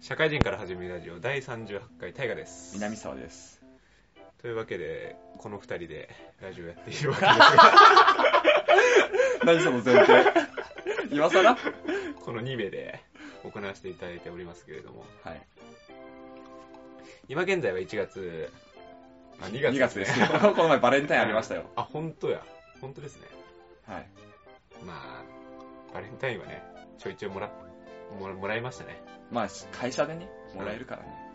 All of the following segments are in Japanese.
社会人から始めるラジオ第38回大河です南沢です。というわけでこの2人でラジオやっているわけです何その前提今更？がこの2名で行わせていただいておりますけれどもはい。今現在は1月あ2月2月ですよ。この前バレンタインありましたよ。あ本当や本当ですねはい。まあバレンタインはねちょいちょいもらもらもらいましたねまあ、会社でね、もらえるからね。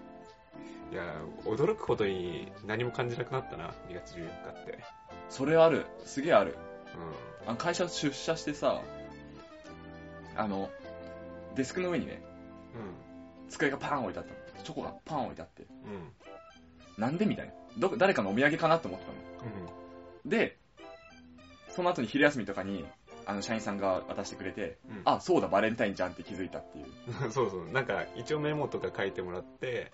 いや驚くことに何も感じなくなったな2月14日ってそれある。すげえある。うあの会社出社してさ、あの、デスクの上にね、ん机がパーン置いてあったの。チョコがパーン置いてあって。うんうんなんでみたいな。ど、誰かのお土産かなと思ったの。うんで、その後に昼休みとかに、あの、社員さんが渡してくれて、うんあ、そうだ、バレンタインじゃんって気づいたっていう。そうそう。なんか、一応メモとか書いてもらって、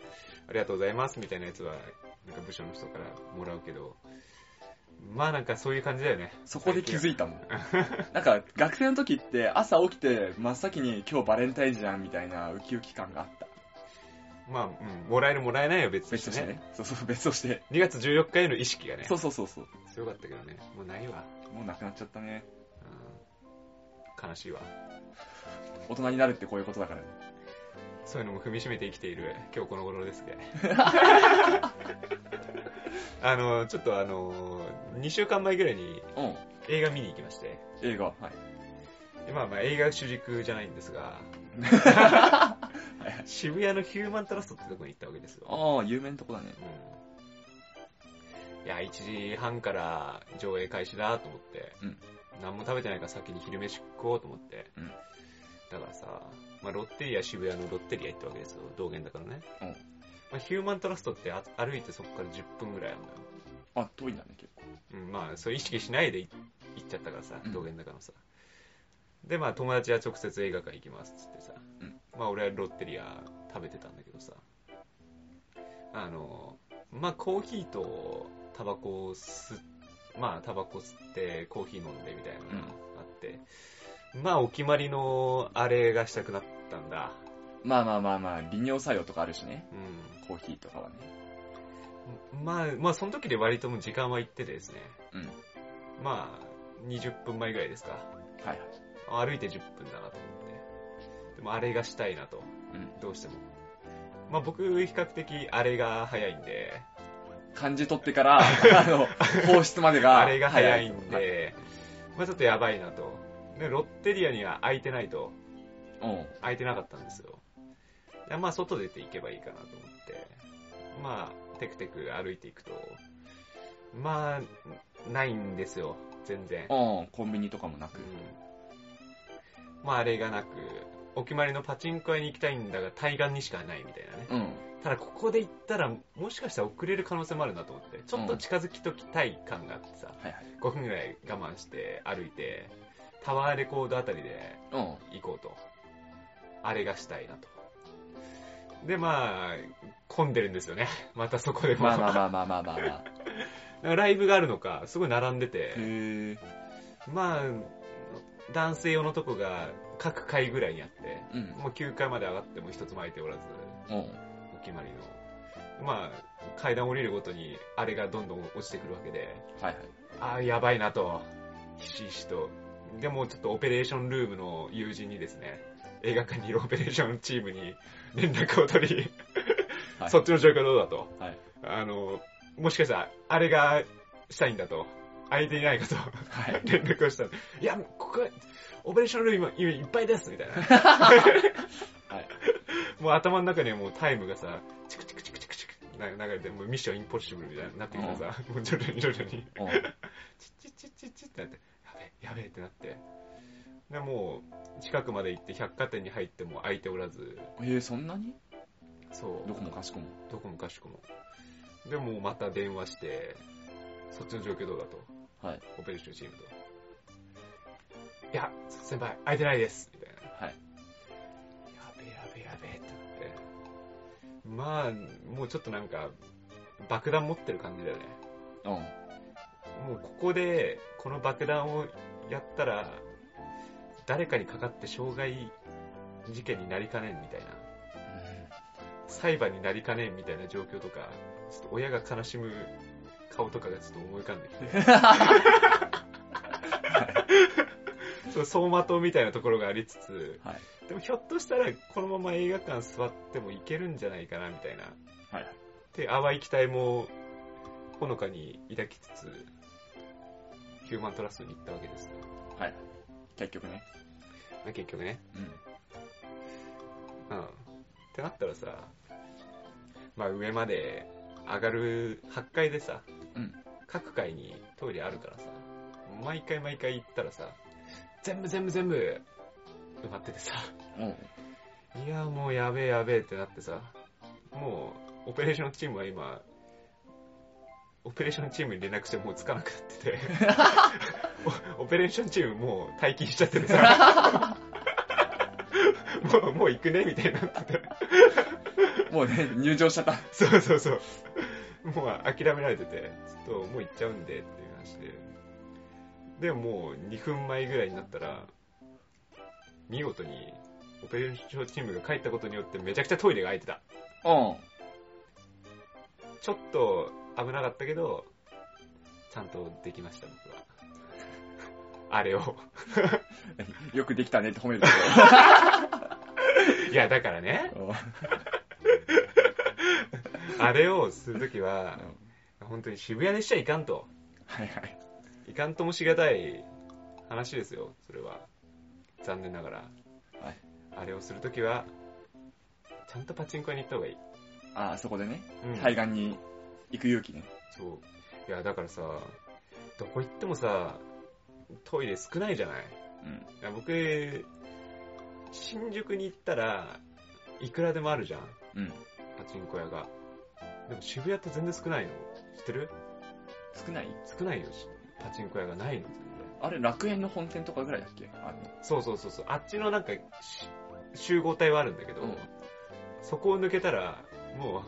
ありがとうございますみたいなやつは、なんか部署の人からもらうけど、まあなんかそういう感じだよね。そこで気づいたもん。なんか、学生の時って朝起きて真っ先に今日バレンタインじゃんみたいなウキウキ感があった。まあ、うん、もらえるもらえないは別としてね。別としてね。そうそう、別として。2月14日への意識がね、そうそうそうそう。強かったけどね、もうないわ。もうなくなっちゃったね。うん、悲しいわ。大人になるってこういうことだからね。そういうのも踏みしめて生きている今日この頃ですね。あの、ちょっとあの、2週間前ぐらいにうん。映画見に行きまして、映画。はい。でまあまあ映画主軸じゃないんですが、渋谷のヒューマントラストってとこに行ったわけですよ。ああ、有名なとこだね。うん、いや、1時半から上映開始だと思って、うん何も食べてないから先に昼飯食おうと思って、うんだからさ、まあ、ロッテリア渋谷のロッテリア行ったわけですよ、道玄坂のね。うんまあ、ヒューマントラストってあ歩いてそこから10分ぐらいあるんだよ。あ、遠いんだね、結構。うん、まあ、そう意識しないで行行っちゃったからさう、ん道玄坂のさ。で、まあ、友達は直接映画館行きますっつってさ、うんまあ、俺はロッテリア食べてたんだけどさ、あの、まあ、コーヒーとタバコを吸っまあ、タバコ吸ってコーヒー飲んでみたいなのがあって、まあ、お決まりのあれがしたくなったんだ。まあまあまあまあ、利尿作用とかあるしね。うコーヒーとかはね。ん。まあ、まあ、その時で割ともう時間は行っててですね、うん。はいまあ、20分前ぐらいですか。はい。歩いて10分だなと思って。でもあれがしたいなと、うん。どうしても。まあ僕、比較的あれが早いんで、感じ取ってから、あの、放出までが。あれが早いんはいで、まあちょっとやばいなと。で、ロッテリアには空いてないと、うん。空いてなかったんですよ。いやまあ外出て行けばいいかなと思って、まあ、テクテク歩いていくと、まあ、ないんですよ、全然。うん。コンビニとかもなくうん。まああれがなく、お決まりのパチンコ屋に行きたいんだが、対岸にしかないみたいなね。うん。ただここで行ったら、もしかしたら遅れる可能性もあるなと思って、ちょっと近づきときたい感があってさ、はいはい。5分ぐらい我慢して歩いて、タワーレコードあたりでうん。行こうと。あれがしたいなと。で、まあ、混んでるんですよね。またそこでも。まあまあまあまあまあまあまあ。ライブがあるのか、すごい並んでて。まあ、男性用のとこが各階ぐらいにあって、うん。もう9階まで上がっても一つも空いておらず、うん。お決まりの。まあ、階段降りるごとに、あれがどんどん落ちてくるわけで、はいはい。ああ、やばいなと、ひしひしと。でも、ちょっとオペレーションルームの友人にですね、映画館にいるオペレーションチームに連絡を取り、はいそっちの状況どうだと。はい。あの、もしかしたら、あれがしたいんだと。空いていないかと。はい。連絡をしたの。いや、ここ、オペレーションルーム今いっぱいですみたいな。はい。もう頭の中にはもうタイムがさ、チクチクチクチクチクな流れて、もうミッションインポッシブルみたいになってきてさ、もう徐々に徐々に、うん。チッチッチッチッチッってなって、やべえ、やべえってなって。で、もう、近くまで行って百貨店に入っても空いておらず、えー、そんなにそう、どこもかしこも。どこもかしこも。で、もうまた電話して、そっちの状況どうだと。はい。オペレーションチームと。いや、先輩、空いてないです。みたいな。はい。まあ、もうちょっとなんか、爆弾持ってる感じだよね。うん。もうここで、この爆弾をやったら、誰かにかかって傷害事件になりかねんみたいな。裁判になりかねんみたいな状況とか、ちょっと親が悲しむ顔とかがちょっと思い浮かんできて。そう走馬灯みたいなところがありつつ、はい。でもひょっとしたらこのまま映画館座ってもいけるんじゃないかなみたいな。はい。で、淡い期待もほのかに抱きつつ、ヒューマントラストに行ったわけですよ。はい。結局ね。まあ結局ね。うん。うん。ってなったらさ、まあ上まで上がる8階でさ、うん各階にトイレあるからさ、毎回毎回行ったらさ、全部全部全部埋まっててさ、おういやもうやべえやべえってなってさ、もうオペレーションチームは今、オペレーションチームに連絡してもうつかなくなってて、お オペレーションチームもう待機しちゃっててさ、もう、もう行くねみたいになってて。もうね、入場しちゃった。そうそうそう。もう諦められてて、ちょっともう行っちゃうんでっていう話で。でももう2分前ぐらいになったら、見事にオペレーションチームが帰ったことによってめちゃくちゃトイレが空いてた。うん。ちょっと危なかったけど、ちゃんとできました、僕は。あれを。よくできたねって褒める いや、だからね。あれをするときは、本当に渋谷でしちゃいかんと。はいはい。いかんともしがたい話ですよ、それは。残念ながら。はいあれをするときは、ちゃんとパチンコ屋に行った方がいい。ああ、そこでね、うん対岸に行く勇気ね。そう。いや、だからさ、どこ行ってもさ、トイレ少ないじゃない。うん。いや僕、新宿に行ったらいくらでもあるじゃん、うん。パチンコ屋が。でも渋谷って全然少ないの。知ってる？少ない？少ないよ、しパチンコ屋がないの。あれ、楽園の本店とかぐらいだっけ？あのそうそうそうそう。あっちのなんか、し集合体はあるんだけど、うんそこを抜けたら、も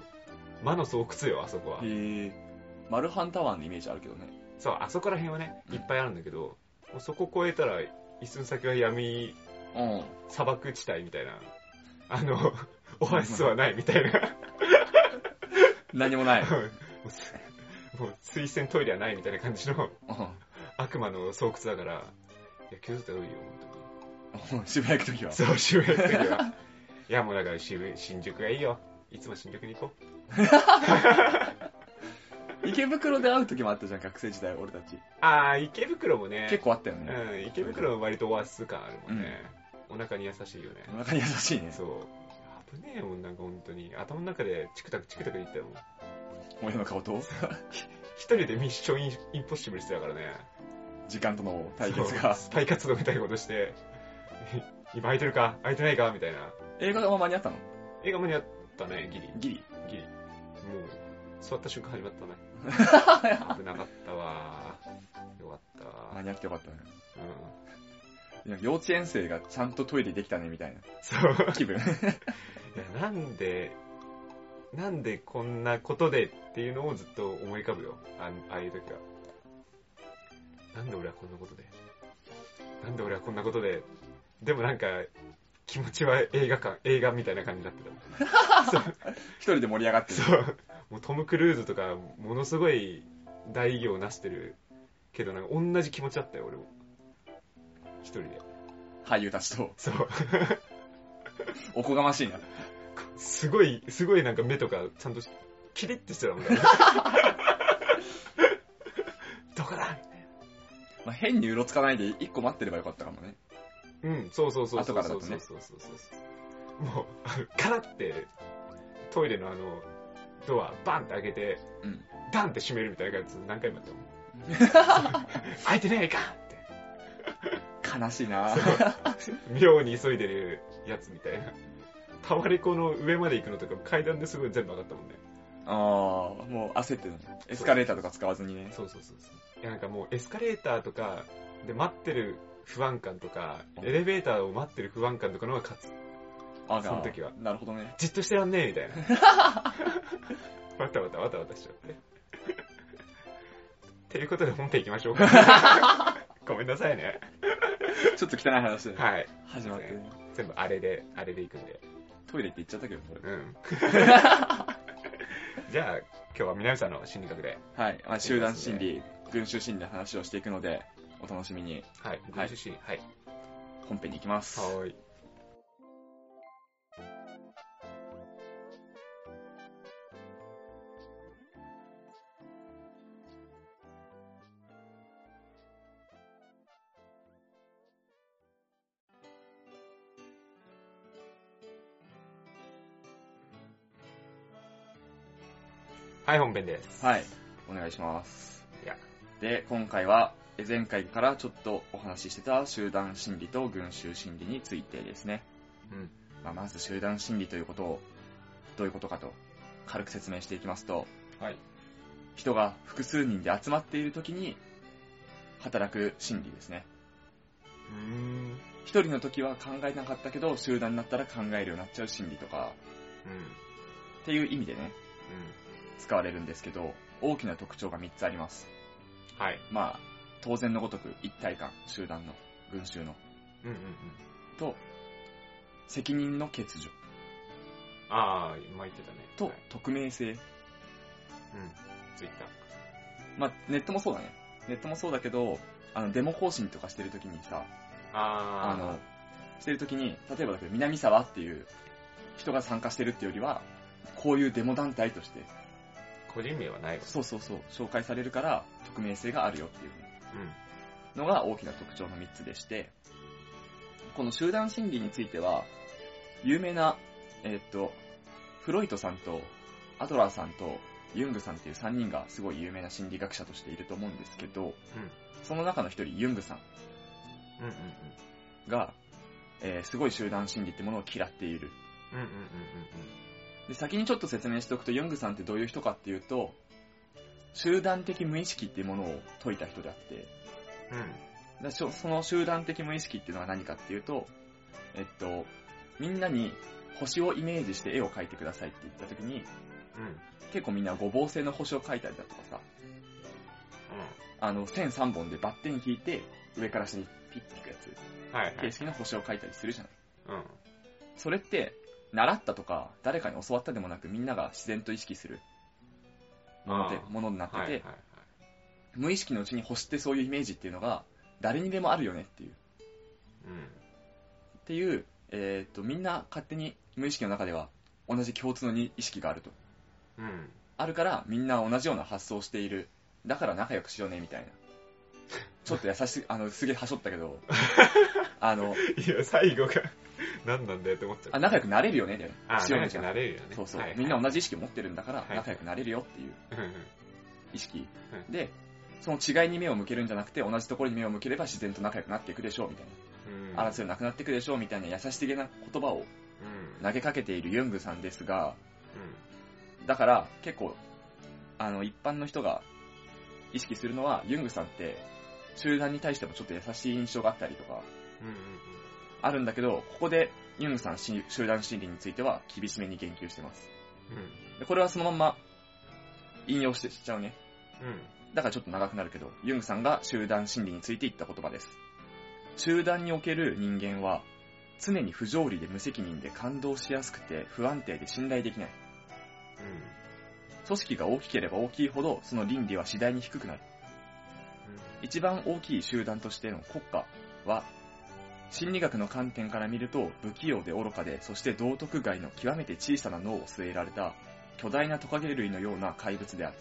う、魔の巣窟よ、あそこは。へえ。マルハンタワーのイメージあるけどね。そう、あそこら辺はね、いっぱいあるんだけど、もうそこ越えたら、一寸先は闇うん。砂漠地帯みたいな、あの、オアシスはないみたいな。何もない。もうすもう水洗トイレはないみたいな感じのうん悪魔の巣窟だから、いや、気づいたらいいよ、本渋谷行くときは当に。。そう、渋谷行く時は。いや、もうだから渋新宿がいいよ。いつも新宿に行こ 池袋で会うときもあったじゃん、学生時代、俺たち。う。あー、池袋もね。結構あったよね。うん、池袋は割とオアシス感あるもんね。お腹に優しいよね。お腹に優しいね。そう。危ねえもん、なんか本当に。頭の中でチクタクチクタク言ったよ。親の顔と 一人でミッションインインポッシブルしてたからね。時間との対決が。そうスパイ活動みたいなことして、今空いてるか？空いてないか？みたいな。映画が間に合ったの？映画間にあったね、ギリ。ギリ？ギリ。もう、座った瞬間始まったね。危なかったわ。よかったわ。間に合ってよかったね。うん。いや幼稚園生がちゃんとトイレできたねみたいなそう。気分。いや、なんで、なんでこんなことでっていうのをずっと思い浮かぶよ。あああいう時は。なんで俺はこんなことで？なんで俺はこんなことで？でもなんか、気持ちは映画館、映画みたいな感じになってた。一人で盛り上がってる。そう。もうトム・クルーズとか、ものすごい大偉業を成してるけど、なんか同じ気持ちだったよ、俺も。一人で。俳優たちと。そう。おこがましいな。すごい、すごいなんか目とか、ちゃんとしキリッてしてたもんね。どこだ？まあ、変にうろつかないで一個待ってればよかったかもね。うん、そうそうそうそう。後からだとねそうそうそうそう。もう、カラって、トイレのあの、ドア、バンって開けて、うん。ダンって閉めるみたいなやつ何回もやったもん。開いてないかって。悲しいな妙に急いでるやつみたいな。タワレコの上まで行くのとか階段ですごい全部上がったもんね。ああ、もう焦ってるの。エスカレーターとか使わずにね。そうそうそうそう。いやなんかもうエスカレーターとかで待ってる不安感とか、うんエレベーターを待ってる不安感とかのが勝つ。あその時は。なるほどね。じっとしてらんねえみたいな。わたわたわたわたしちゃって。っていうことで本編行きましょうか。ごめんなさいね。ちょっと汚い話ではい。始まってね。全部あれで、あれで行くんで。トイレって言っちゃったけど、それ。うん。じゃあ、今日は南さんの心理学で。はい。まあ、集団心理、群衆心理の話をしていくので、お楽しみにはい。はい群衆心理はい。本編に行きます。はーい。はい、本編です。はい。お願いします。いやで、今回は、え前回からちょっとお話ししてた集団心理と群衆心理についてですね。うん。まあ、まず集団心理ということを、どういうことかと、軽く説明していきますと、はい。人が複数人で集まっている時に、働く心理ですね。うーん。一人の時は考えなかったけど、集団になったら考えるようになっちゃう心理とか、うん。っていう意味でね、使われるんですけど、大きな特徴が3つあります。うん。はい。まあ、当然のごとく一体感、集団の、群衆の、うんうんうん。と、責任の欠如、ああ、今言ってたね。とはい、匿名性。うん。ツイッター。まあ、ネットもそうだね。ネットもそうだけど、あの、デモ更新とかしてる時にさ、ああの、してる時に、例えばだけど、南沢っていう人が参加してるっていうよりは、こういうデモ団体として、個人名はないわ。そうそうそう、紹介されるから、匿名性があるよっていううん。のが大きな特徴の3つでして、この集団心理については、有名な、えーっと、フロイトさんと、アドラーさんと、ユングさんっていう3人がすごい有名な心理学者としていると思うんですけど、その中の一人、ユングさんうんうんうん。が、えーすごい集団心理ってものを嫌っている。うんうんうんで、先にちょっと説明しておくと、ユングさんってどういう人かっていうと、集団的無意識っていうものを説いた人であって、うんその集団的無意識っていうのは何かっていうと、えっと、みんなに星をイメージして絵を描いてくださいって言った時に、うん。うん。結構みんな五芒星の星を描いたりだとかさ、あの、線3本でバッテン引いて、上から下にピッていくやつ、はいはい形。式の星を描いたりするじゃない。うん。それって、習ったとか、誰かに教わったでもなく、みんなが自然と意識するものであ、ーものになってて、はいはいはい。無意識のうちに星ってそういうイメージっていうのが、誰にでもあるよねっていう。うん。っていう、えっ、と、みんな勝手に無意識の中では同じ共通のに意識があると。うん。あるから、みんな同じような発想をしている。だから仲良くしようね、みたいな。ちょっと優しい、あの、すげえはしょったけど、あの、いや、最後が 何なんだよって思っちゃう。あ仲良くなれるよね、であ、仲良くなれるよね。そうそう、はいはいみんな同じ意識を持ってるんだから、はい仲良くなれるよっていう意識。うで、その違いに目を向けるんじゃなくて、同じところに目を向ければ自然と仲良くなっていくでしょう、みたいな。うん。争いなくなっていくでしょう、みたいな優しげな言葉をうん。投げかけているユングさんですが、うだから結構、あの、一般の人が意識するのは、ユングさんって、集団に対してもちょっと優しい印象があったりとか、ん。うんあるんだけど、ここでユングさんし集団心理については厳しめに言及してます。うんこれはそのまんま引用してしちゃうね。うん。だからちょっと長くなるけど、ユングさんが集団心理について言った言葉です。集団における人間は、常に不条理で無責任で感動しやすくて不安定で信頼できない。組織が大きければ大きいほど、その倫理は次第に低くなる。一番大きい集団としての国家は、心理学の観点から見ると不器用で愚かで、そして道徳外の極めて小さな脳を据えられた巨大なトカゲ類のような怪物である。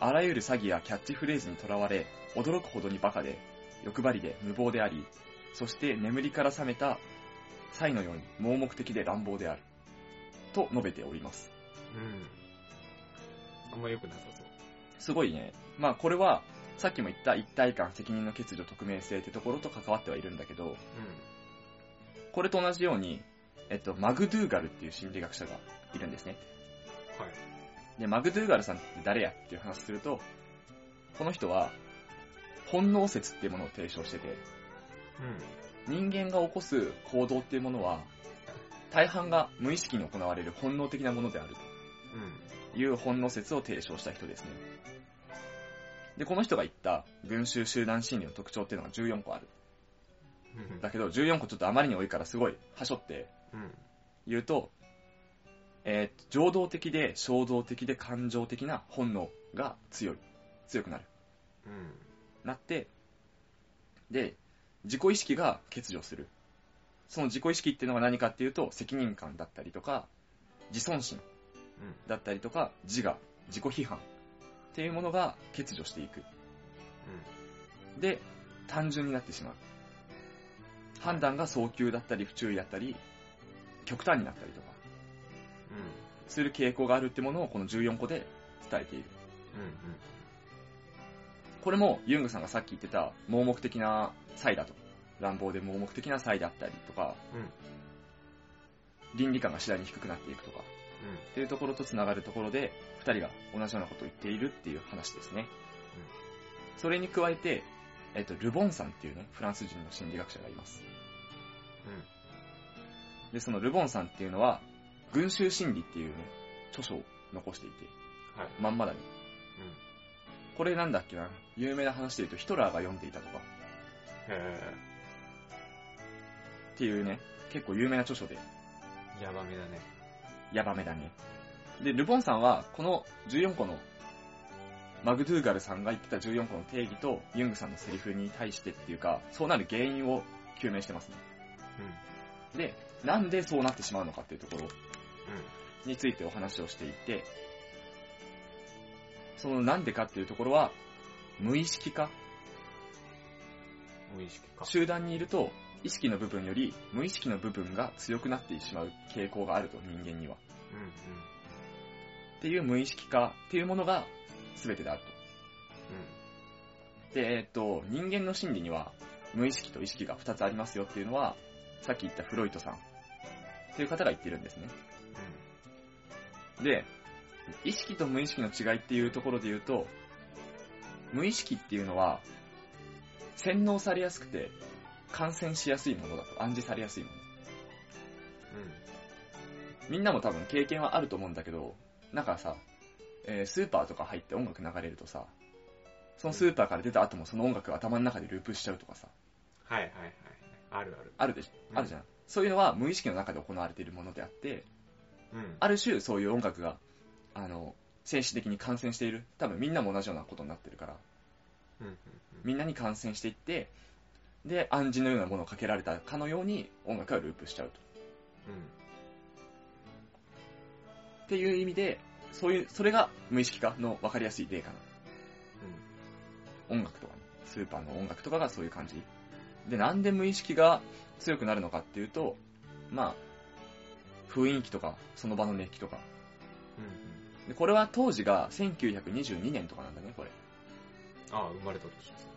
あらゆる詐欺やキャッチフレーズにとらわれ、驚くほどにバカで、欲張りで無謀であり、そして眠りから覚めたサイのように盲目的で乱暴である。と述べております。うん。うん。あんま良くなさそう。すごいね。まあこれは、さっきも言った一体感、責任の欠如、匿名性ってところと関わってはいるんだけど、これと同じように、えっと、マグドゥーガルっていう心理学者がいるんですね。うん。はい。で、マグドゥーガルさんって誰やっていう話すると、この人は、本能説っていうものを提唱してて、人間が起こす行動っていうものは、大半が無意識に行われる本能的なものであるうん。うん。という本能説を提唱した人ですね。で、この人が言った群衆集団心理の特徴っていうのが14個ある。うん。だけど、14個ちょっとあまりに多いからすごい、はしょって、うん。言うと、えー情動的で衝動的で感情的な本能が強い。強くなる。うん。なって、で、自己意識が欠如する。その自己意識っていうのが何かっていうと、責任感だったりとか、自尊心うん。だったりとか、自我、自己批判っていうものが欠如していく。で、単純になってしまう。判断が早急だったり不注意だったり、極端になったりとか、うん。する傾向があるってものをこの14個で伝えている。うん。これもユングさんがさっき言ってた盲目的な際だと。乱暴で盲目的な際だったりとか、うん倫理観が次第に低くなっていくとか、っていうところと繋がるところで、二人が同じようなことを言っているっていう話ですね。それに加えて、えっと、ルボンさんっていうね、フランス人の心理学者がいます。で、そのルボンさんっていうのは、群衆心理っていうね、著書を残していて、うん。はい。まんまだに。うこれなんだっけな、有名な話で言うとヒトラーが読んでいたとか、ん。へっていうね、結構有名な著書で、え。やばめだね。ヤバめだね。で、ルボンさんは、この14個の、マグドゥーガルさんが言ってた14個の定義と、ユングさんのセリフに対してっていうか、そうなる原因を究明してますね。で、なんでそうなってしまうのかっていうところうん。についてお話をしていて、そのなんでかっていうところは、無意識化。無意識か。集団にいると、意識の部分より無意識の部分が強くなってしまう傾向があると、人間には。うん。うん。っていう無意識化っていうものが全てであると。で、えっと、人間の心理には無意識と意識が2つありますよっていうのは、さっき言ったフロイトさんっていう方が言ってるんですね。で、意識と無意識の違いっていうところで言うと、無意識っていうのは、洗脳されやすくて、感染しやすいものだと、暗示されやすいもの。うん。みんなも多分経験はあると思うんだけど、なんかさ、えースーパーとか入って音楽流れるとさ、そのスーパーから出た後もその音楽が頭の中でループしちゃうとかさ、はいはいはいはい。あるある。あるでしうんあるじゃん。そういうのは無意識の中で行われているものであって、うん。ある種そういう音楽が、あの、精神的に感染している。多分みんなも同じようなことになってるから、うん。うん。みんなに感染していって、で、暗示のようなものをかけられたかのように音楽がループしちゃうと。っていう意味で、そういう、それが無意識化の分かりやすい例かな。音楽とかね、スーパーの音楽とかがそういう感じ。で、なんで無意識が強くなるのかっていうと、まあ、雰囲気とか、その場の熱気とか。うん。うん。で、これは当時が1922年とかなんだね、これ。ああ、生まれた年です。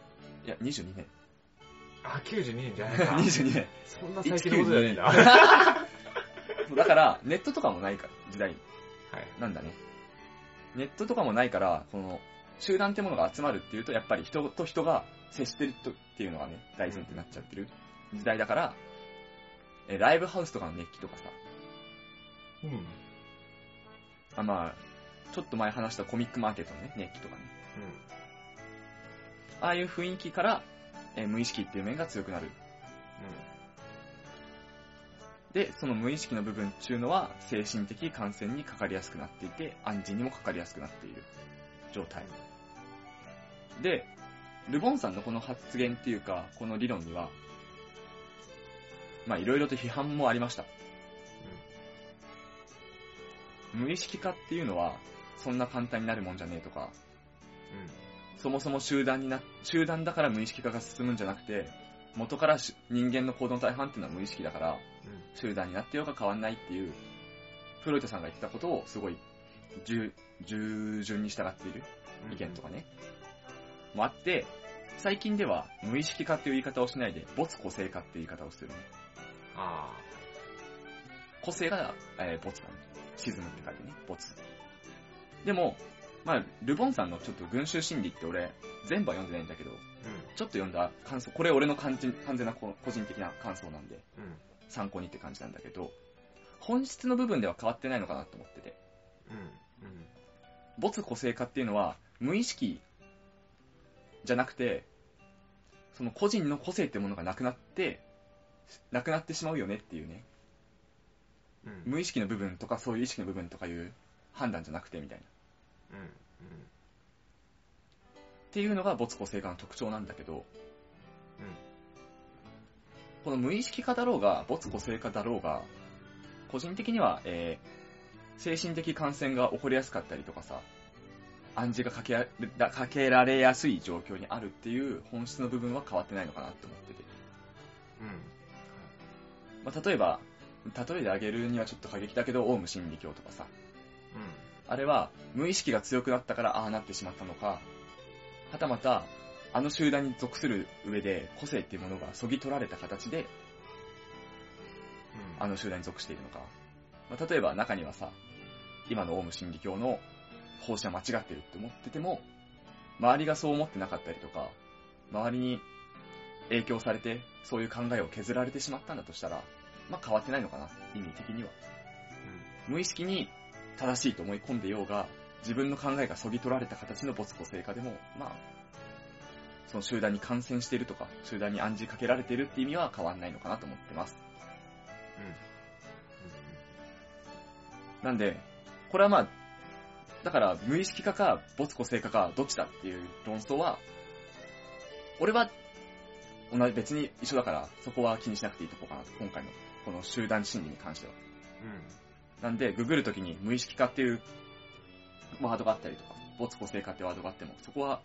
いや、22年。あ、92年じゃないか。22年。そんな最近のことじゃねえんだ。だから、ネットとかもないから、時代い。なんだね。ネットとかもないから、この、集団ってものが集まるっていうと、やっぱり人と人が接してるとっていうのがね、大前提になっちゃってる時代だから、えライブハウスとかの熱気とかさ、うん。あまあ、ちょっと前話したコミックマーケットのね、熱気とかね。ああいう雰囲気から、えー無意識っていう面が強くなる。で、その無意識の部分っていうのは、精神的感染にかかりやすくなっていて、暗示にもかかりやすくなっている状態。で、ルボンさんのこの発言っていうか、この理論には、まあいろいろと批判もありました。無意識化っていうのは、そんな簡単になるもんじゃねえとか、そもそも集団にな、集団だから無意識化が進むんじゃなくて、元からし人間の行動の大半っていうのは無意識だから、集団になってようが変わんないっていう、フロイトさんが言ったことをすごい、従、従順に従っているうん。意見とかね、もあって、最近では無意識化っていう言い方をしないで、没個性化っていう言い方をするね。あ個性が、えー、没だね。沈むって書いてね、没。でも、まあ、ルボンさんのちょっと群衆心理って俺、全部は読んでないんだけど、あ。ちょっと読んだ感想、これ俺の完全完全なこ個人的な感想なんで、うん。うん。参考にって感じなんだけど、本質の部分では変わってないのかなと思ってて、うん。没個性化っていうのは、無意識じゃなくて、その個人の個性ってものがなくなって、なくなってしまうよねっていうね。無意識の部分とかそういう意識の部分とかいう判断じゃなくてみたいな。うん。っていうのが没個性化の特徴なんだけど、この無意識化だろうが、没個性化だろうが、個人的には、えー、精神的感染が起こりやすかったりとかさ、暗示がかけられかけられやすい状況にあるっていう本質の部分は変わってないのかなって思ってて。うん。まあ、例えば、例えで挙げるにはちょっと過激だけど、オウム真理教とかさ、あれは無意識が強くなったからああなってしまったのか、はたまた、あの集団に属する上で個性っていうものがそぎ取られた形で、うん。あの集団に属しているのか。まあ、例えば中にはさ、今のオウム真理教の方針は間違ってるって思ってても、周りがそう思ってなかったりとか、周りに影響されて、そういう考えを削られてしまったんだとしたら、まあ変わってないのかな、意味的には。無意識に正しいと思い込んでようが、自分の考えがそぎ取られた形の没個性化でも、まあ、その集団に感染しているとか、集団に暗示かけられているって意味は変わんないのかなと思ってます。なんで、これはまあ、だから無意識化か没個性化かどっちだっていう論争は、俺は同じ別に一緒だからそこは気にしなくていいとこかなと、今回のこの集団心理に関しては。なんで、ググるときに無意識化っていうワードがあったりとか、没個性化ってワードがあっても、そこは、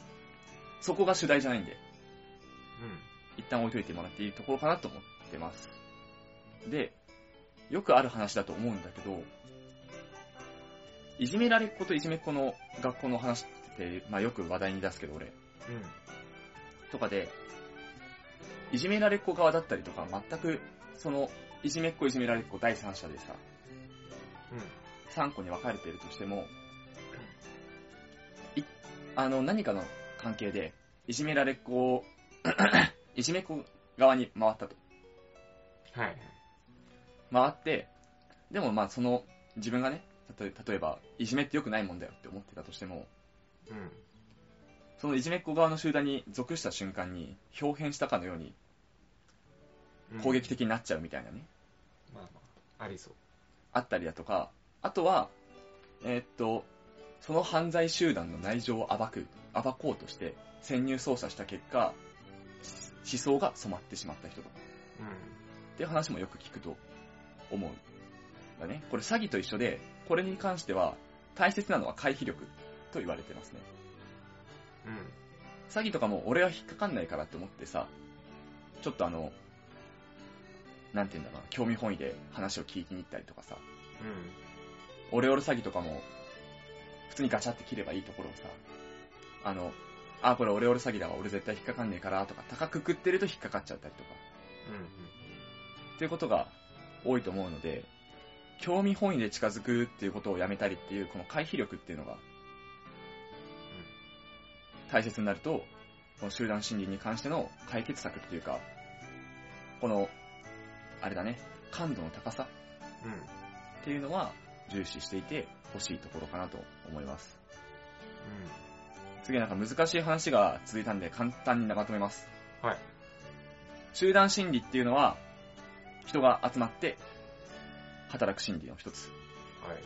そこが主題じゃないんで、一旦置いといてもらっていいところかなと思ってます。で、よくある話だと思うんだけど、いじめられっ子といじめっ子の学校の話って、まあよく話題に出すけど俺、とかで、いじめられっ子側だったりとか、全く、その、いじめっ子いじめられっ子第三者でさ、3個に分かれているとしても、い、あの、何かの関係で、いじめられっ子を、いじめっ子側に回ったと。はい。回って、でもまあその、自分がね、例えば、いじめって良くないもんだよって思ってたとしても、うん。そのいじめっ子側の集団に属した瞬間に、表変したかのように攻撃的になっちゃうみたいなね、まあまあ、ありそう。あったりだとか、あとは、えーっと、その犯罪集団の内情を暴く、暴こうとして潜入捜査した結果、思想が染まってしまった人とか、っていう話もよく聞くと思う。だね。これ詐欺と一緒で、これに関しては大切なのは回避力と言われてますね。うん。うん。詐欺とかも俺は引っかかんないからって思ってさ、ちょっとあの、なんて言うんだろうな、興味本位で話を聞いてに行ったりとかさ、オレオレ詐欺とかも、普通にガチャって切ればいいところをさ、あの、あ、これオレオレ詐欺だわ、俺絶対引っかかんねえから、とか、高くくってると引っかかっちゃったりとか、うん。うん。っていうことが多いと思うので、興味本位で近づくっていうことをやめたりっていう、この回避力っていうのが、大切になると、この集団心理に関しての解決策っていうか、この、あれだね、感度の高さうん。っていうのは重視していて欲しいところかなと思います。次はなんか難しい話が続いたんで簡単にまとめます。はい。集団心理っていうのは人が集まって働く心理の一つ。うん。は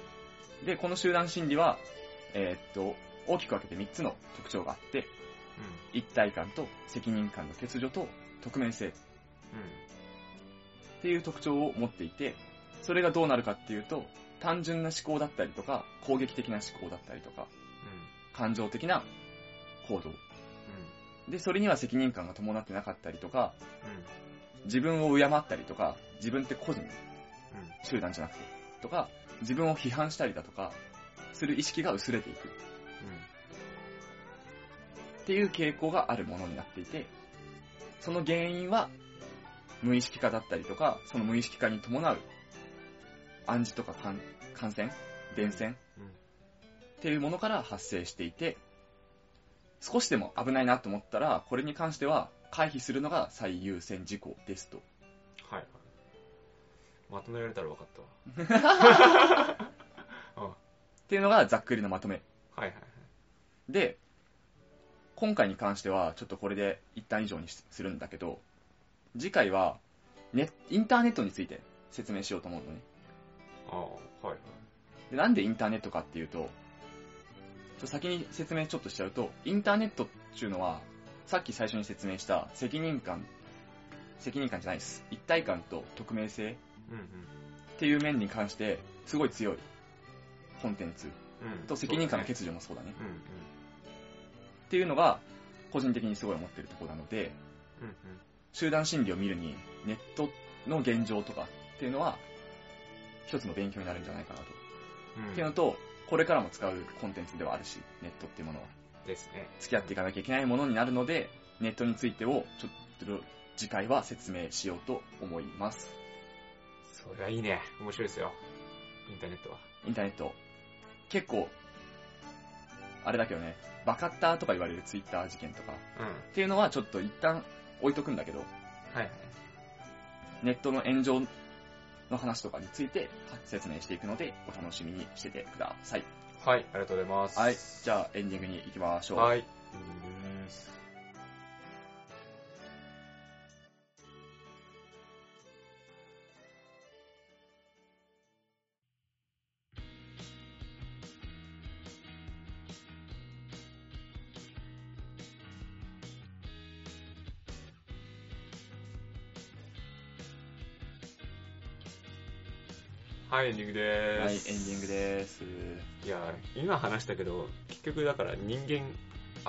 い。で、この集団心理は、えーっと、大きく分けて3つの特徴があって、一体感と責任感の欠如と匿名性っうん。っていう特徴を持っていて、それがどうなるかっていうと、単純な思考だったりとか、攻撃的な思考だったりとか、感情的な行動。で、それには責任感が伴ってなかったりとか、自分を敬ったりとか、自分って個人、集団じゃなくて、とか、自分を批判したりだとか、する意識が薄れていくっていう傾向があるものになっていて、その原因は無意識化だったりとか、その無意識化に伴う暗示とか感感染、伝染っていうものから発生していて、少しでも危ないなと思ったら、これに関しては回避するのが最優先事項ですと。はいはい。まとめられたら分かったわ。あ っていうのがざっくりのまとめ。はいはいはい。で、今回に関してはちょっとこれで一旦以上にするんだけど、次回はネインターネットについて説明しようと思うのね。ああ。でなんでインターネットかっていうと、先に説明ちょっとしちゃうと、インターネットっていうのは、さっき最初に説明した責任感、責任感じゃないです。一体感と匿名性っうんうん。ていう面に関して、すごい強いコンテンツうん。と責任感の欠如もそうだね。だねっていうのが、個人的にすごい思ってるところなので、うん。うん集団心理を見るに、ネットの現状とかっていうのは、一つの勉強になるんじゃないかなと。うん。っていうのと、これからも使うコンテンツではあるし、ネットっていうものは。ですね。付き合っていかなきゃいけないものになるので、ネットについてを、ちょっと次回は説明しようと思います。それはいいね。面白いですよ。インターネットは。インターネット。結構、あれだけどね、バカッターとか言われるツイッター事件とか、うん。っていうのはちょっと一旦置いとくんだけど、はいはい。ネットの炎上の話とかについて説明していくので、お楽しみにしててください。はい、ありがとうございます。はい。じゃあ、エンディングに行きましょう。はい。はい、エンディングではい、エン。ディングです。いや、今話したけど、結局だから人間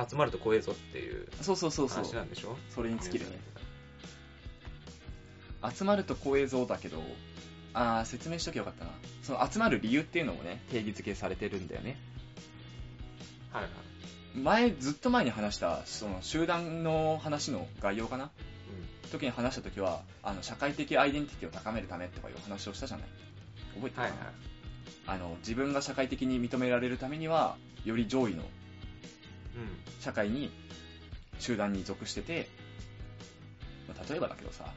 集まると怖えぞっていうそうそうそうそう。話なんでしょ？それに尽きるね。集まると高映像だけど、あー、説明しときゃよかったな。その集まる理由っていうのもね、定義づけされてるんだよね。はいはい。前、ずっと前に話した、その集団の話の概要かな？う時に話した時は、あの、社会的アイデンティティを高めるためとかいう話をしたじゃない覚えてん。るかな、はいはい。あの、自分が社会的に認められるためには、より上位のうん。社会に、集団に属してて、まあ例えばだけどさ、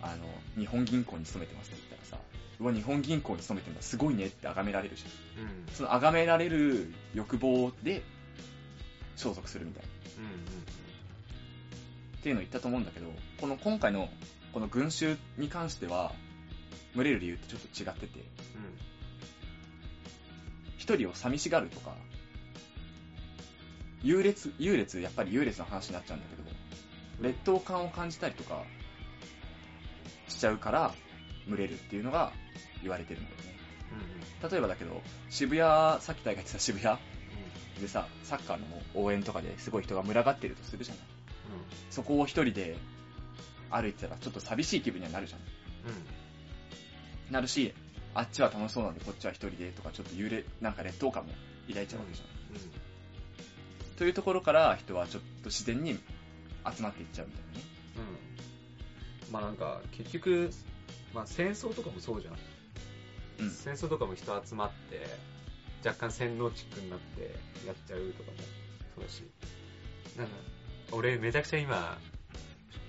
あの、日本銀行に勤めてますって言ったらさ、うわ、日本銀行に勤めてるんだ、すごいねって崇められるじゃん。うん。その崇められる欲望で、相続するみたいな。うんうんっていうのを言ったと思うんだけど、この今回の、この群衆に関しては、群れる理由ってちょっと違ってて、一人を寂しがるとか、優劣、優劣、やっぱり優劣の話になっちゃうんだけど、劣等感を感じたりとか、しちゃうから、群れるっていうのが言われてるんだよね。うん。例えばだけど、渋谷、さっき大会言ってた渋谷でさ、サッカーの応援とかですごい人が群がってるとするじゃない。そこを一人で歩いてたらちょっと寂しい気分にはなるじゃん。うん。うん。なるし、あっちは楽しそうなんでこっちは一人でとかちょっと揺れ、なんか劣等感も抱いちゃうわけじゃん。うん。というところから人はちょっと自然に集まっていっちゃうみたいなね。うん。まあなんか、結局、まあ戦争とかもそうじゃん。うん戦争とかも人集まって、若干洗脳チックになってやっちゃうとかもそうだし。なんか、俺めちゃくちゃ今、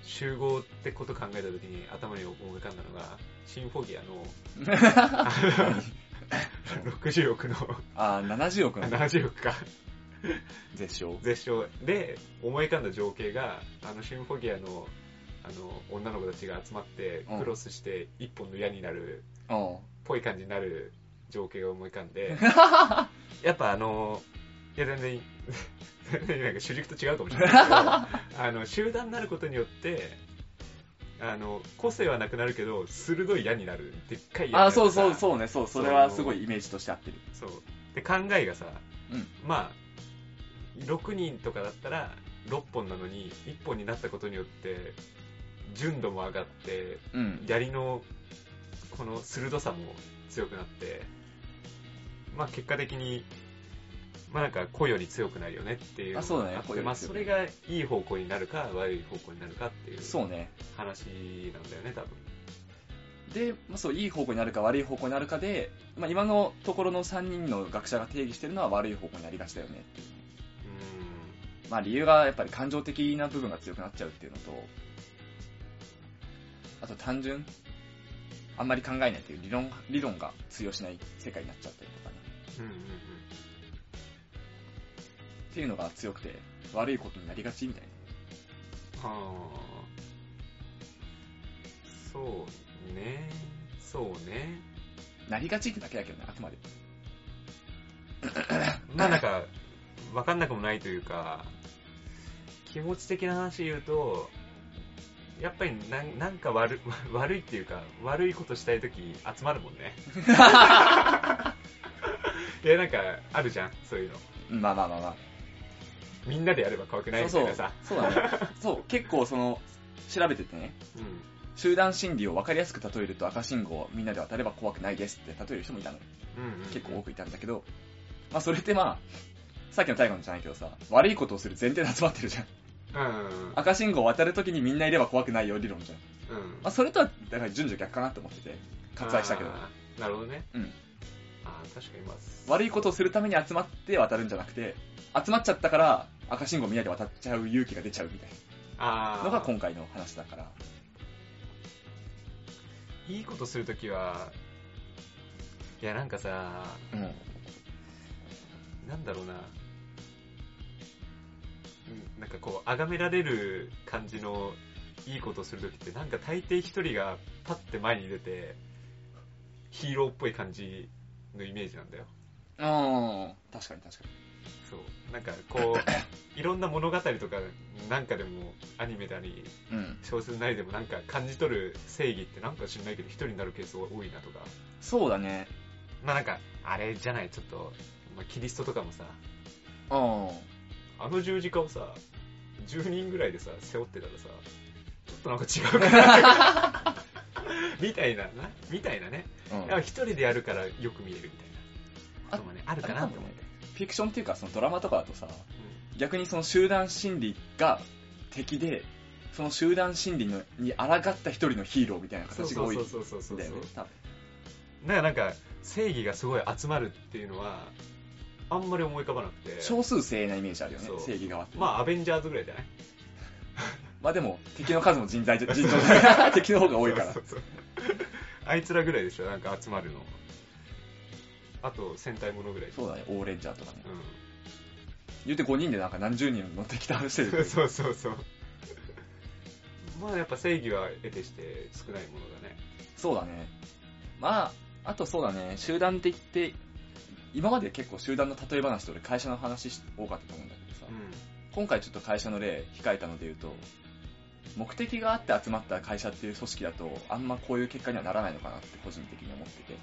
集合ってこと考えた時に頭に思い浮かんだのが、シンフォギアの 60億の、あー、70億の70億か、絶唱。絶唱。で思い浮かんだ情景が、あのシンフォギアのあの女の子たちが集まってうん。クロスして一本の矢になる、うん。ぽい感じになる情景が思い浮かんで、やっぱあの、いや全然、全然なんか主軸と違うかもしれないけど、あの、集団になることによって、あの、個性はなくなるけど、鋭い矢になる。でっかい矢になるあー、そうそうう。そうね、そう、それはすごいイメージとして合ってる。そう。で、考えがさ、うんまあ、6人とかだったら、6本なのに、1本になったことによって、純度も上がって、うん。槍の、この鋭さも強くなって、まあ結果的に、まあなんか個より強くなるよねっていうあそうだねって個より強くまあそれがいい方向になるか悪い方向になるかっていうそうね。話なんだよね、多分。で、まあ、そう、いい方向になるか悪い方向になるかで、まあ、今のところの3人の学者が定義してるのは悪い方向になりがちだよねっていう。うまあ理由がやっぱり感情的な部分が強くなっちゃうっていうのと、あと単純？あんまり考えないっていう理論、理論が通用しない世界になっちゃったりとかね。ーん。うんうんっていうのが強くて、悪いことになりがちみたいな。うん。はあ。そうね。そうね。なりがちってだけだけどね、あくまで。まあなんか、わかんなくもないというか、気持ち的な話言うと、やっぱりなんなんか悪 悪いっていうか、悪いことしたいとき集まるもんね。いや、なんか、あるじゃん、そういうの。まあまあまあまあ。みんなでやれば怖くないそうみたいそうなさ。。そうだね。そう、結構その、調べててね、う集団心理を分かりやすく例えると赤信号をみんなで渡れば怖くないですって例える人もいたの。ん。うん、うん。結構多くいたんだけど、まあそれってまあ、さっきの大河のじゃないけどさ、悪いことをする前提で集まってるじゃん。うん。うん。赤信号を渡るときにみんないれば怖くないよ理論じゃん。うん。まあそれとは、だから順序逆かなって思ってて、割愛したけど。なるほどね。うん。ああ、確かにまあ、悪いことをするために集まって渡るんじゃなくて、集まっちゃったから赤信号みんなで渡っちゃう勇気が出ちゃうみたい。なのが今回の話だから。いいことするときは、いやなんかさ、うん。なんだろうな。うんなんかこう、崇められる感じのいいことをするときって、なんか大抵一人がパッて前に出て、ヒーローっぽい感じのイメージなんだよ。ああ、確かに確かそう。なんかこう、いろんな物語とかなんかでも、アニメなり、に。うん。小説なりでもなんか感じ取る正義ってなんか知んないけど一人になるケースが多いなとか。そうだね。まあなんか、あれじゃない、ちょっと、まあ、キリストとかもさ、ああの十字架をさ、10人ぐらいでさ、背負ってたらさ、ちょっとなんか違うかな みたいな、な？みたいなね。あ。うん。人でやるからよく見えるみたいな。あこともね、あるかなと思って。フィクションっていうかそのドラマとかだとさ、逆にその集団心理が敵で、その集団心理のに抗った一人のヒーローみたいな形が多いん。だよね。多分だからなんか、正義がすごい集まるっていうのは、あんまり思い浮かばなくて。少数精鋭なイメージあるよね正義側って。まあ、アベンジャーズぐらいじゃない？まあでも、敵の数も人材じゃ、尋常じゃない。敵の方が多いからあいつらぐらいでしょ、なんか集まるの。あと、戦隊ものぐらい。そうだね、オーレンジャーとかね。う言うて5人でなんか何十人乗ってきた話してる。そうそうそう。まあやっぱ正義は得てして少ないものだね。そうだね。まあ、あとそうだね、集団って言って、今まで結構集団の例え話と俺会社の話し多かったと思うんだけどさ、今回ちょっと会社の例控えたので言うと、目的があって集まった会社っていう組織だと、あんまこういう結果にはならないのかなって個人的に思ってて、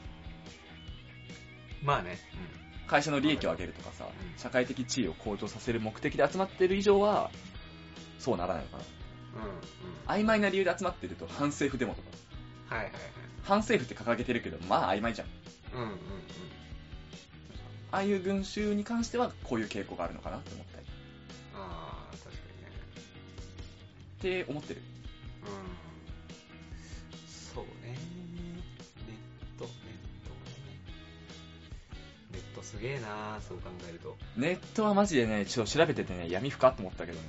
まあね。会社の利益を上げるとかさうん、社会的地位を向上させる目的で集まってる以上は、そうならないのかな。うん。うん。うん。曖昧な理由で集まってると反政府デモとか、はいはいはい。反政府って掲げてるけど、まあ曖昧じゃん。うんうんうん。ああいう群衆に関してはこういう傾向があるのかなって思ったり。ああ、確かにね。って思ってる。トすげえなそう考えると。ネットはマジでね、ちょっと調べててね、闇深って思ったけどね。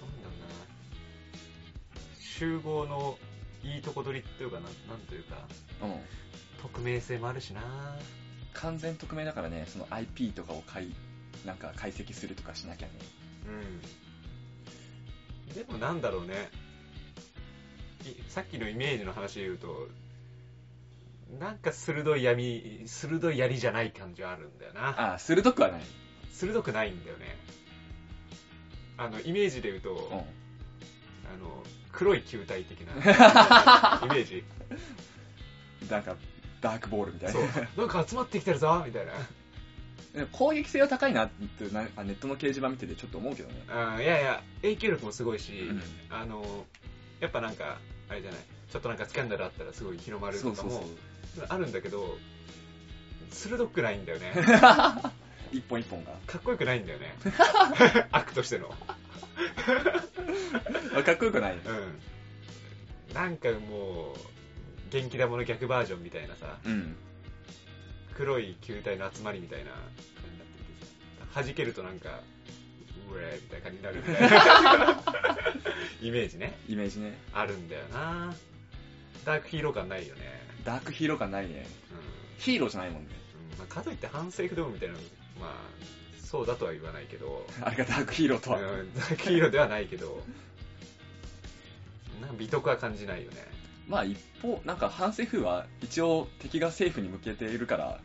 なんだろうな集合のいいとこ取りっていうかな、なんというか、うん。匿名性もあるしな完全匿名だからね、その IP とかを解、なんか解析するとかしなきゃね。うん。でもなんだろうね。いさっきのイメージの話で言うと、なんか鋭い闇、鋭い槍じゃない感じはあるんだよな。ああ、鋭くはない。鋭くないんだよね。あの、イメージで言うと、うん。あの、黒い球体的な イメージ。なんか、ダークボールみたいそうな。。なんか集まってきてるぞみたいな。攻撃性は高いなってネットの掲示板見ててちょっと思うけどね。あいやいや、影響力もすごいし、うんあの、やっぱなんか、あれじゃない、ちょっとなんかスキャンダルあったらすごい広まるとかも。あるんだけど、鋭くないんだよね。一本一本が。かっこよくないんだよね。悪としての。あかっこよくない。うん。なんかもう、元気玉の逆バージョンみたいなさ、うん。黒い球体の集まりみたいな感じになっててさ、弾けるとなんか、うえーみたいな感じになるみたいな イメージね、イメージね。あるんだよなダークヒーロー感ないよね。ダークヒーロー感ないね。うん。ヒーローじゃないもんね。うんまあ、かといって反政府デモみたいなの、まあ、そうだとは言わないけど、あれがダークヒーローとは。うんダークヒーローではないけど、なんか美徳は感じないよね。まあ一方、なんか反政府は一応敵が政府に向けているから、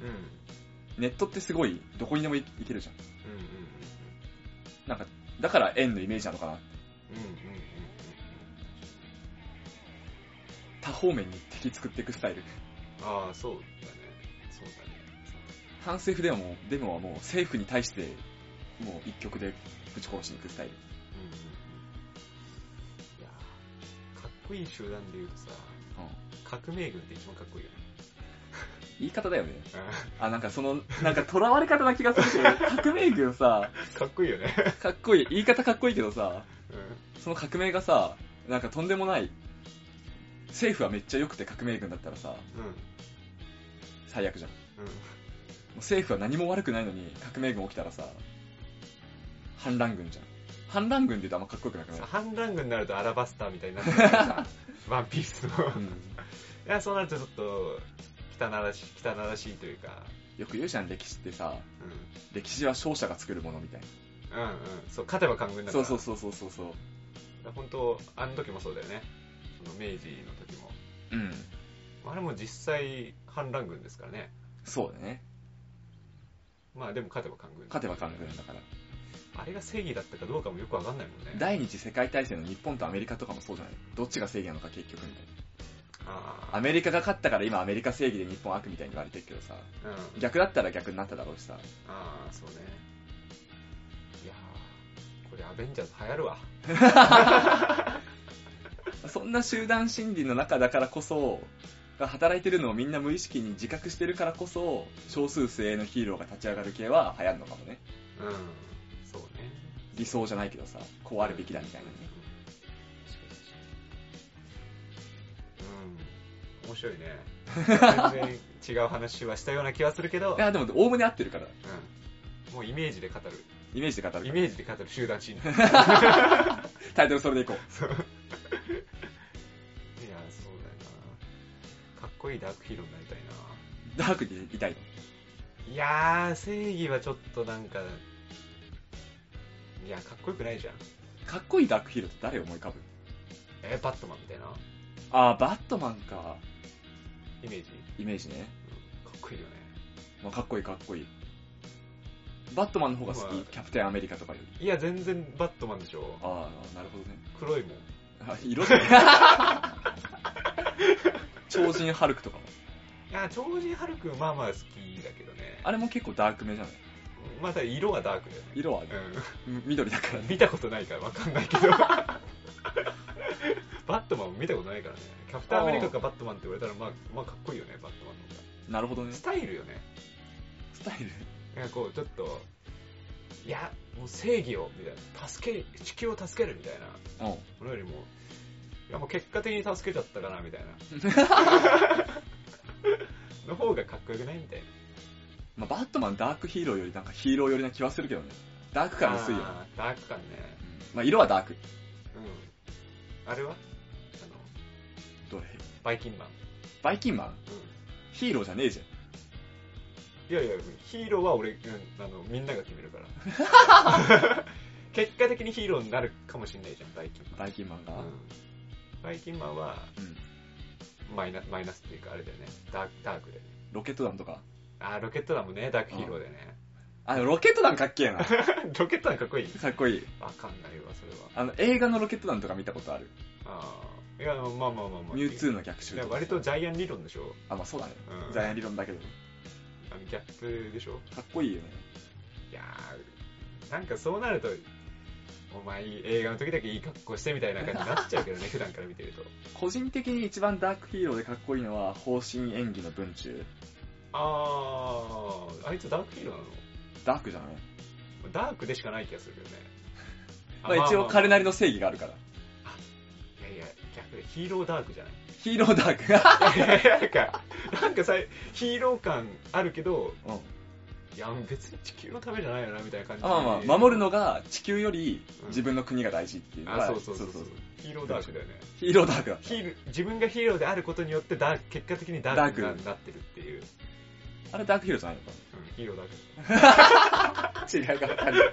うん。ネットってすごい、どこにでも行けるじゃん。うんうんなんか、だから円のイメージなのかな。うん多方面に敵作っていくスタイル。うん。ああ、そうだね。そうだね。反政府デモも、デモはもう政府に対して、もう一曲でぶち殺しに行くスタイル。うんうんうん。いやーかっこいい集団で言うとさ、革命軍って一番かっこいいよね。言い方だよね。うあ、なんかその、なんか囚われ方な気がするけど、革命軍さ、んかっこいいよね。かっこいい。言い方かっこいいけどさ、うん。その革命がさ、なんかとんでもない、政府はめっちゃ良くて革命軍だったらさ、うん。最悪じゃん。もうん。う政府は何も悪くないのに革命軍起きたらさ、反乱軍じゃん。反乱軍って言うとあんまかっこよくなくない？さ反乱軍になるとアラバスターみたいになってる ワンピースの。いうんや、そうなるとちょっと、汚らしい、汚らしいというか、よく言うじゃん、歴史ってさ、う歴史は勝者が作るものみたいん。うんうん。そう、勝てば官軍だな。から。そうそうそうそうそうそう。本当あの時もそうだよね。その明治の時も。うん。あれも実際反乱軍ですからね。そうだね。まあでも勝てば官軍。勝てば官軍だから。あれが正義だったかどうかもよくわかんないもんね。第二次世界大戦の日本とアメリカとかもそうじゃない？どっちが正義なのか結局みたいあな。アメリカが勝ったから今アメリカ正義で日本悪みたいに言われてるけどさ、あ、うん。逆だったら逆になっただろうしさ。ああ、そうね。いやーこれアベンジャーズ流行るわ。そんな集団心理の中だからこそ、が働いてるのをみんな無意識に自覚してるからこそ、少数精鋭のヒーローが立ち上がる系は流行るのかもね。うん。そうね。理想じゃないけどさ、こうあるべきだみたいなね。うん。面白いね。全然違う話はしたような気はするけどい、や、でも、おおむね合ってるから。うん。もうイメージで語る。イメージで語るイ。メージで語る集団心理。タイトルそれでいこう。そうこいいダークヒーローになりたいな。ダークにいたいの？いやー、正義はちょっとなんか、いや、かっこよくないじゃん。かっこいいダークヒーローって誰思い浮かぶ？えー、バットマンみたいなあー、バットマンか。イメージ、イメージね。うん、かっこいいよね。まあ、かっこいいかっこいい。バットマンの方が好まあきキャプテンアメリカとかより。いや、全然バットマンでしょ。ああ、なるほどね。黒いもん。あ、色で 超人ハルクとかも。いや、超人ハルクまあまあ好きだけどね。あれも結構ダークめじゃない？また色がダークだよね。色はね、う緑だからん。見たことないからわかんないけど。バットマンも見たことないからね。キャプテンアメリカかバットマンって言われたら、まあ、まあかっこいいよね、バットマンの方が。なるほどね。スタイルよね。スタイル？なんかこう、ちょっと、いや、もう正義を、みたいな。助け、地球を助けるみたいな。うん。ものよりも、いやもう結果的に助けちゃったかな、みたいな。の方がかっこよくないみたいな。まあ、バットマンダークヒーローよりなんかヒーロー寄りな気はするけどね。ダーク感薄いよね。ダーク感ね。まあ、色はダーク。うん。あれは？あの、どれ？バイキンマン。バイキンマン？うん。ヒーローじゃねえじゃん。いやいや、ヒーローは俺、うんあの、みんなが決めるから。結果的にヒーローになるかもしんないじゃん、バイキンマン。バイキンマンが？うん。バイキンマンは、うん。マイナマイナスっていうか、あれだよね。ダーク、ダークで。ロケット団とか？あー、ロケット団もね、ダークヒーローでね。あ、でもロケット団かっけえな。ロケット団かっこいいかっこいい。わかんないわ、それは。あの、映画のロケット団とか見たことある？ああ。いや、まあまあまあまあ。ミュウツーの逆襲いやとか。割とジャイアン理論でしょあ、まあそうだね。うんジャイアン理論だけど。あのギャップでしょかっこいいよね。いやー、なんかそうなると、お前映画の時だけいい格好してみたいな感じになっちゃうけどね、普段から見てると。個人的に一番ダークヒーローでかっこいいのは、方針演技の文中。あー、あいつダークヒーローなの？ダークじゃないダークでしかない気がするけどね。まあ一応彼ななりの正義があるから。いやいや、逆でヒーローダークじゃない？ヒーローダークが。いやいやなんか、なんかさ、ヒーロー感あるけど、うん。いや、別に地球のためじゃないよな、みたいな感じあまあまあ、守るのが地球より自分の国が大事っていうのが、あ、そうそうそうそう。ヒーローダークだよね。ヒーローダークだヒール自分がヒーローであることによってダーク結果的にダークにななってるっていう、あれダークヒーローじゃないの？かうん、ヒーローダーな 違いがわかんない。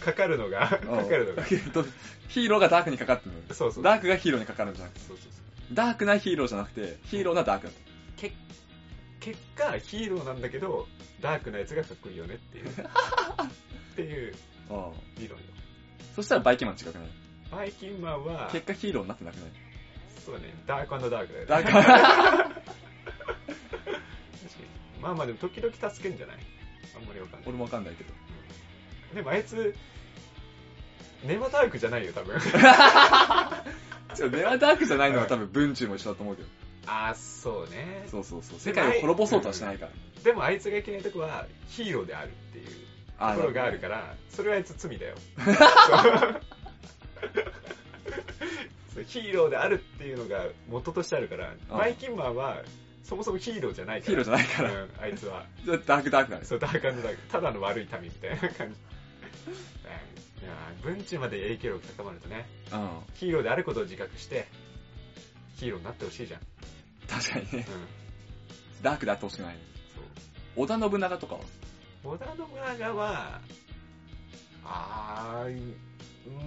ク かかるのがかかるのが。ヒーローがダークにかかってるの。そうそうダークがヒーローにかかるんじゃなくて、そうそうそう。ダークなヒーローじゃなくて、ヒーローなダークだっけ結果ヒーローなんだけどダークなやつがかっこいいよねっていう。っていうああ理論よ。そしたらバイキンマン違くない？バイキンマンは結果ヒーローになってなくない？そうだね。ダークダークだよね。ダーク。確かに。まあまあでも時々助けんじゃない？あんまりわかんない。俺もわかんないけど。でもあいつネバダークじゃないよ多分。ネアダークじゃないのは多分文中も一緒だと思うけど。ああそうね。そうそうそう。世界を滅ぼそうとはしないから。でもあいつがいけないとこはヒーローであるっていうあところがあるからそれはあいつ罪だよ。ヒーローであるっていうのが元としてあるからあバイキンマンはそもそもヒーローじゃないから。ヒーローじゃないから。うん、あいつは。ダークダークだね。そうダークダークただの悪い民みたいな感じ。いや文中まで影響力高まるとねうん。ヒーローであることを自覚してヒーローになってほしいじゃん、確かにね。うん、ダークであってほしくない。そう織田信長とかは？織田信長は、あー、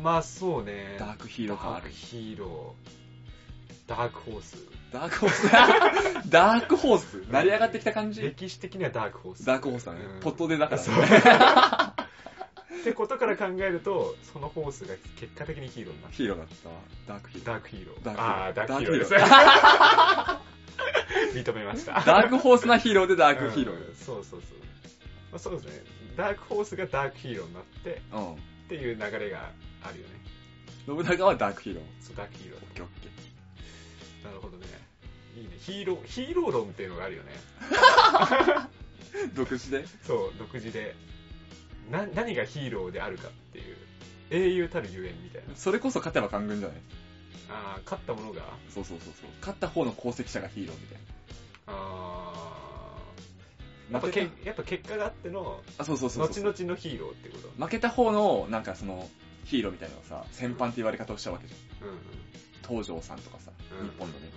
まあそうね。ダークヒーロー感あるダーク。ヒーロー。ダークホース。ダークホース？ダークホース？成り上がってきた感じ？歴史的にはダークホース。ダークホースだねうん。ポットでだからそうね。ってことから考えると、そのホースが結果的にヒーローになった。ヒーローだったわ。ダークヒーロー。ダークヒーロー。ダークあー、ダークヒーローです。認めました。ダークホースなヒーローでダークヒーローうんそうそうそう。まあ、そうですね。ダークホースがダークヒーローになって、うん。っていう流れがあるよね。信長はダークヒーロー。そう、ダークヒーロー。オッケーオッケー。なるほどね。いいね。ヒーロー、ヒーロー論っていうのがあるよね。独自で？そう、独自で。な、何がヒーローであるかっていう。英雄たるゆえんみたいな。それこそ勝てば官軍じゃない？ああ、勝ったものが、そうそうそうそう。勝った方の功績者がヒーローみたいああ、やな。っぱけやっぱ結果があっての、た、あ、そうそうそうそう。後々のヒーローってこと？負けた方の、なんかその、ヒーローみたいなのをさ、戦犯って言われ方をしたわけじゃん。うん東条さんとかさ、うん。日本のね。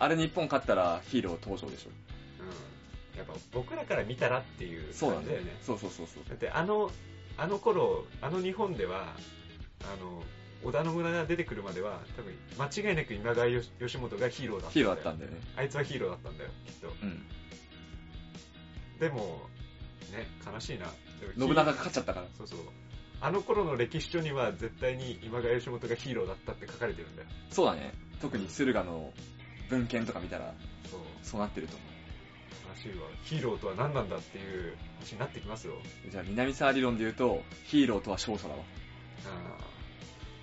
あれ日本勝ったらヒーロー東条でしょ。うん。うん。やっぱ僕らから見たらっていうそうなんだよね感じだよね。。そうそうそうそう。だってあの、あの頃、あの日本では、あの、織田信長が出てくるまでは、多分、間違いなく今川義義元がヒーローだったんだよ。ヒーローだったんだよね。あいつはヒーローだったんだよ、きっと。うん。でも、ね、悲しいな。信長が勝っちゃったから。そうそう。あの頃の歴史書には絶対に今川義元がヒーローだったって書かれてるんだよ。そうだね。特に駿河の文献とか見たら、そう。そうなってると思悲しいわ。ヒーローとは何なんだっていう話になってきますよ。う。じゃあ南沢理論で言うと、ヒーローとは勝者だわ。あー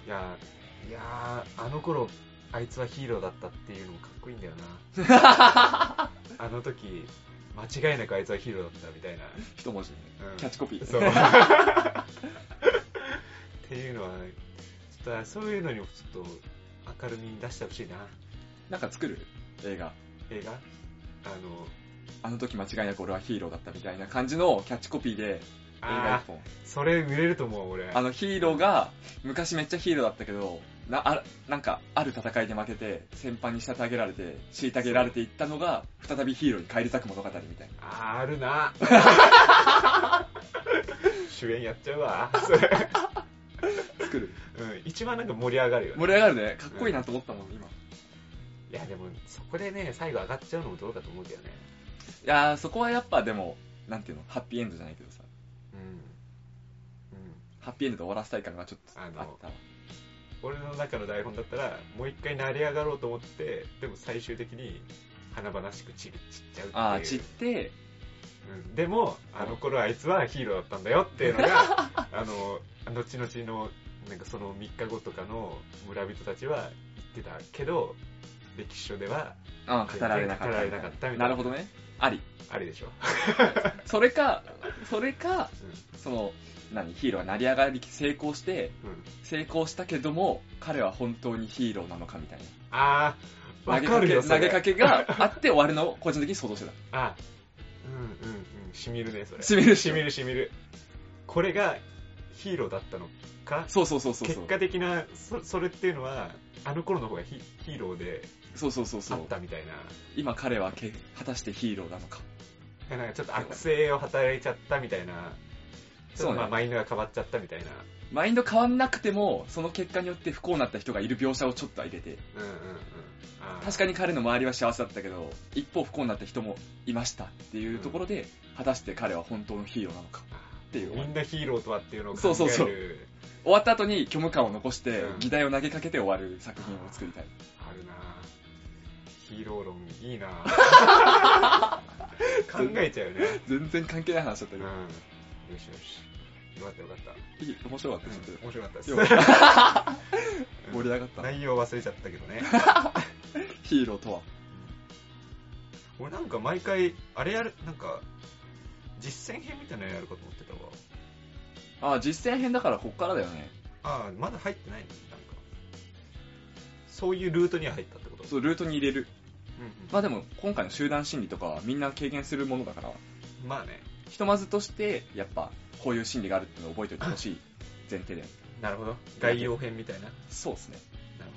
いやー、いやー、あの頃、あいつはヒーローだったっていうのもかっこいいんだよな。あの時、間違いなくあいつはヒーローだったみたいな。一文字ね。うんキャッチコピー。そう。っていうのは、ちょっとそういうのにもちょっと明るみに出してほしいな。なんか作る？映画。映画？あの、あの時間違いなく俺はヒーローだったみたいな感じのキャッチコピーで映画あ一本。ー、それ売れると思う、俺。あのヒーローが昔めっちゃヒーローだったけど、なあなんかある戦いで負けて先輩に虐げられて虐げられていったのが再びヒーローに返り咲く物語みたいな。あーあるな。主演やっちゃうわ。それ作る。うん、一番なんか盛り上がるよね。盛り上がるね。かっこいいなと思ったもん、今。いや、でも、そこでね、最後上がっちゃうのもどうかと思うけどね。いやー、そこはやっぱでも、なんていうの、ハッピーエンドじゃないけどさ、うん。うん。ハッピーエンドで終わらせたい感がちょっとあったわ。俺の中の台本だったら、もう一回成り上がろうと思って、でも最終的に華々しく散っちゃうっていう。あー、散って、うん、でも、あの頃あいつはヒーローだったんだよっていうのが、あの、後々の、なんかその3日後とかの村人たちは言ってたけど、歴史書ではあー語られなかった。語られなかったみたいななるほどね。あり。ありでしょ。それか、それか、うその、何、ヒーローが成り上がり成功して、ん。うん。成功したけども、彼は本当にヒーローなのかみたいな。わかるよ、投げかけ、投げかけがあって終わるのを 個人的に想像してた。あ、うんうんうん、しみるね、それ。しみるしみるしみる。これがヒーローだったのか？そうそうそうそうそう。結果的なそ、それっていうのは、あの頃の方がヒヒーローでそうそうそうそうあっ。たみたいな。今彼はけ果たしてヒーローなのか。なんかちょっと悪性を働いちゃったみたいなそうねまあマインドが変わっちゃったみたいな。マインド変わんなくても、その結果によって不幸になった人がいる描写をちょっと入れて、うんうんうん。あー確かに彼の周りは幸せだったけど、一方不幸になった人もいましたっていうところで、果たして彼は本当のヒーローなのか。ていうみんなヒーローとはっていうのを考える。そうそうそう終わった後に虚無感を残してう、ん議題を投げかけて終わる作品を作りたい。あるなヒーロー論いいな 考えちゃうよね。全然関係ない話だったけうん。どよ、しよし。よかったよかった。いい、面白かったです、面白かったです。盛り上がったな内容忘れちゃったけどね。ヒーローとは？俺なんか毎回、あれやる、なんか、実践編みたいなのやるかと思ってたわ。あ、実践編だからこっからだよね。ああ、まだ入ってないの？なんか。そういうルートには入ったってこと？そう、ルートに入れる。まあでも、今回の集団心理とかはみんな経験するものだから、まあね。ひとまずとして、やっぱ、こういう心理があるっていうのを覚えておいてほしい前提で。なるほど。概要編みたいな。なるそうですね。ほど。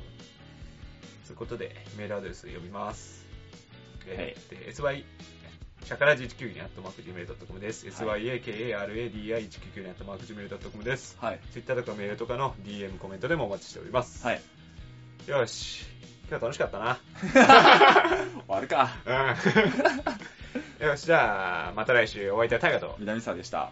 ということで、メールアドレス読みます。はいえーで sy、シャカラジ192にアットマーク Gmail.com です。はい syakaradi199 にアットマーク Gmail.com です。はい。Twitter とかメールとかの DM コメントでもお待ちしております。はい。よし。今日は楽しかったな。終わるか。うん。よし、じゃあ、また来週お会いいたいタイガと。南沢でした。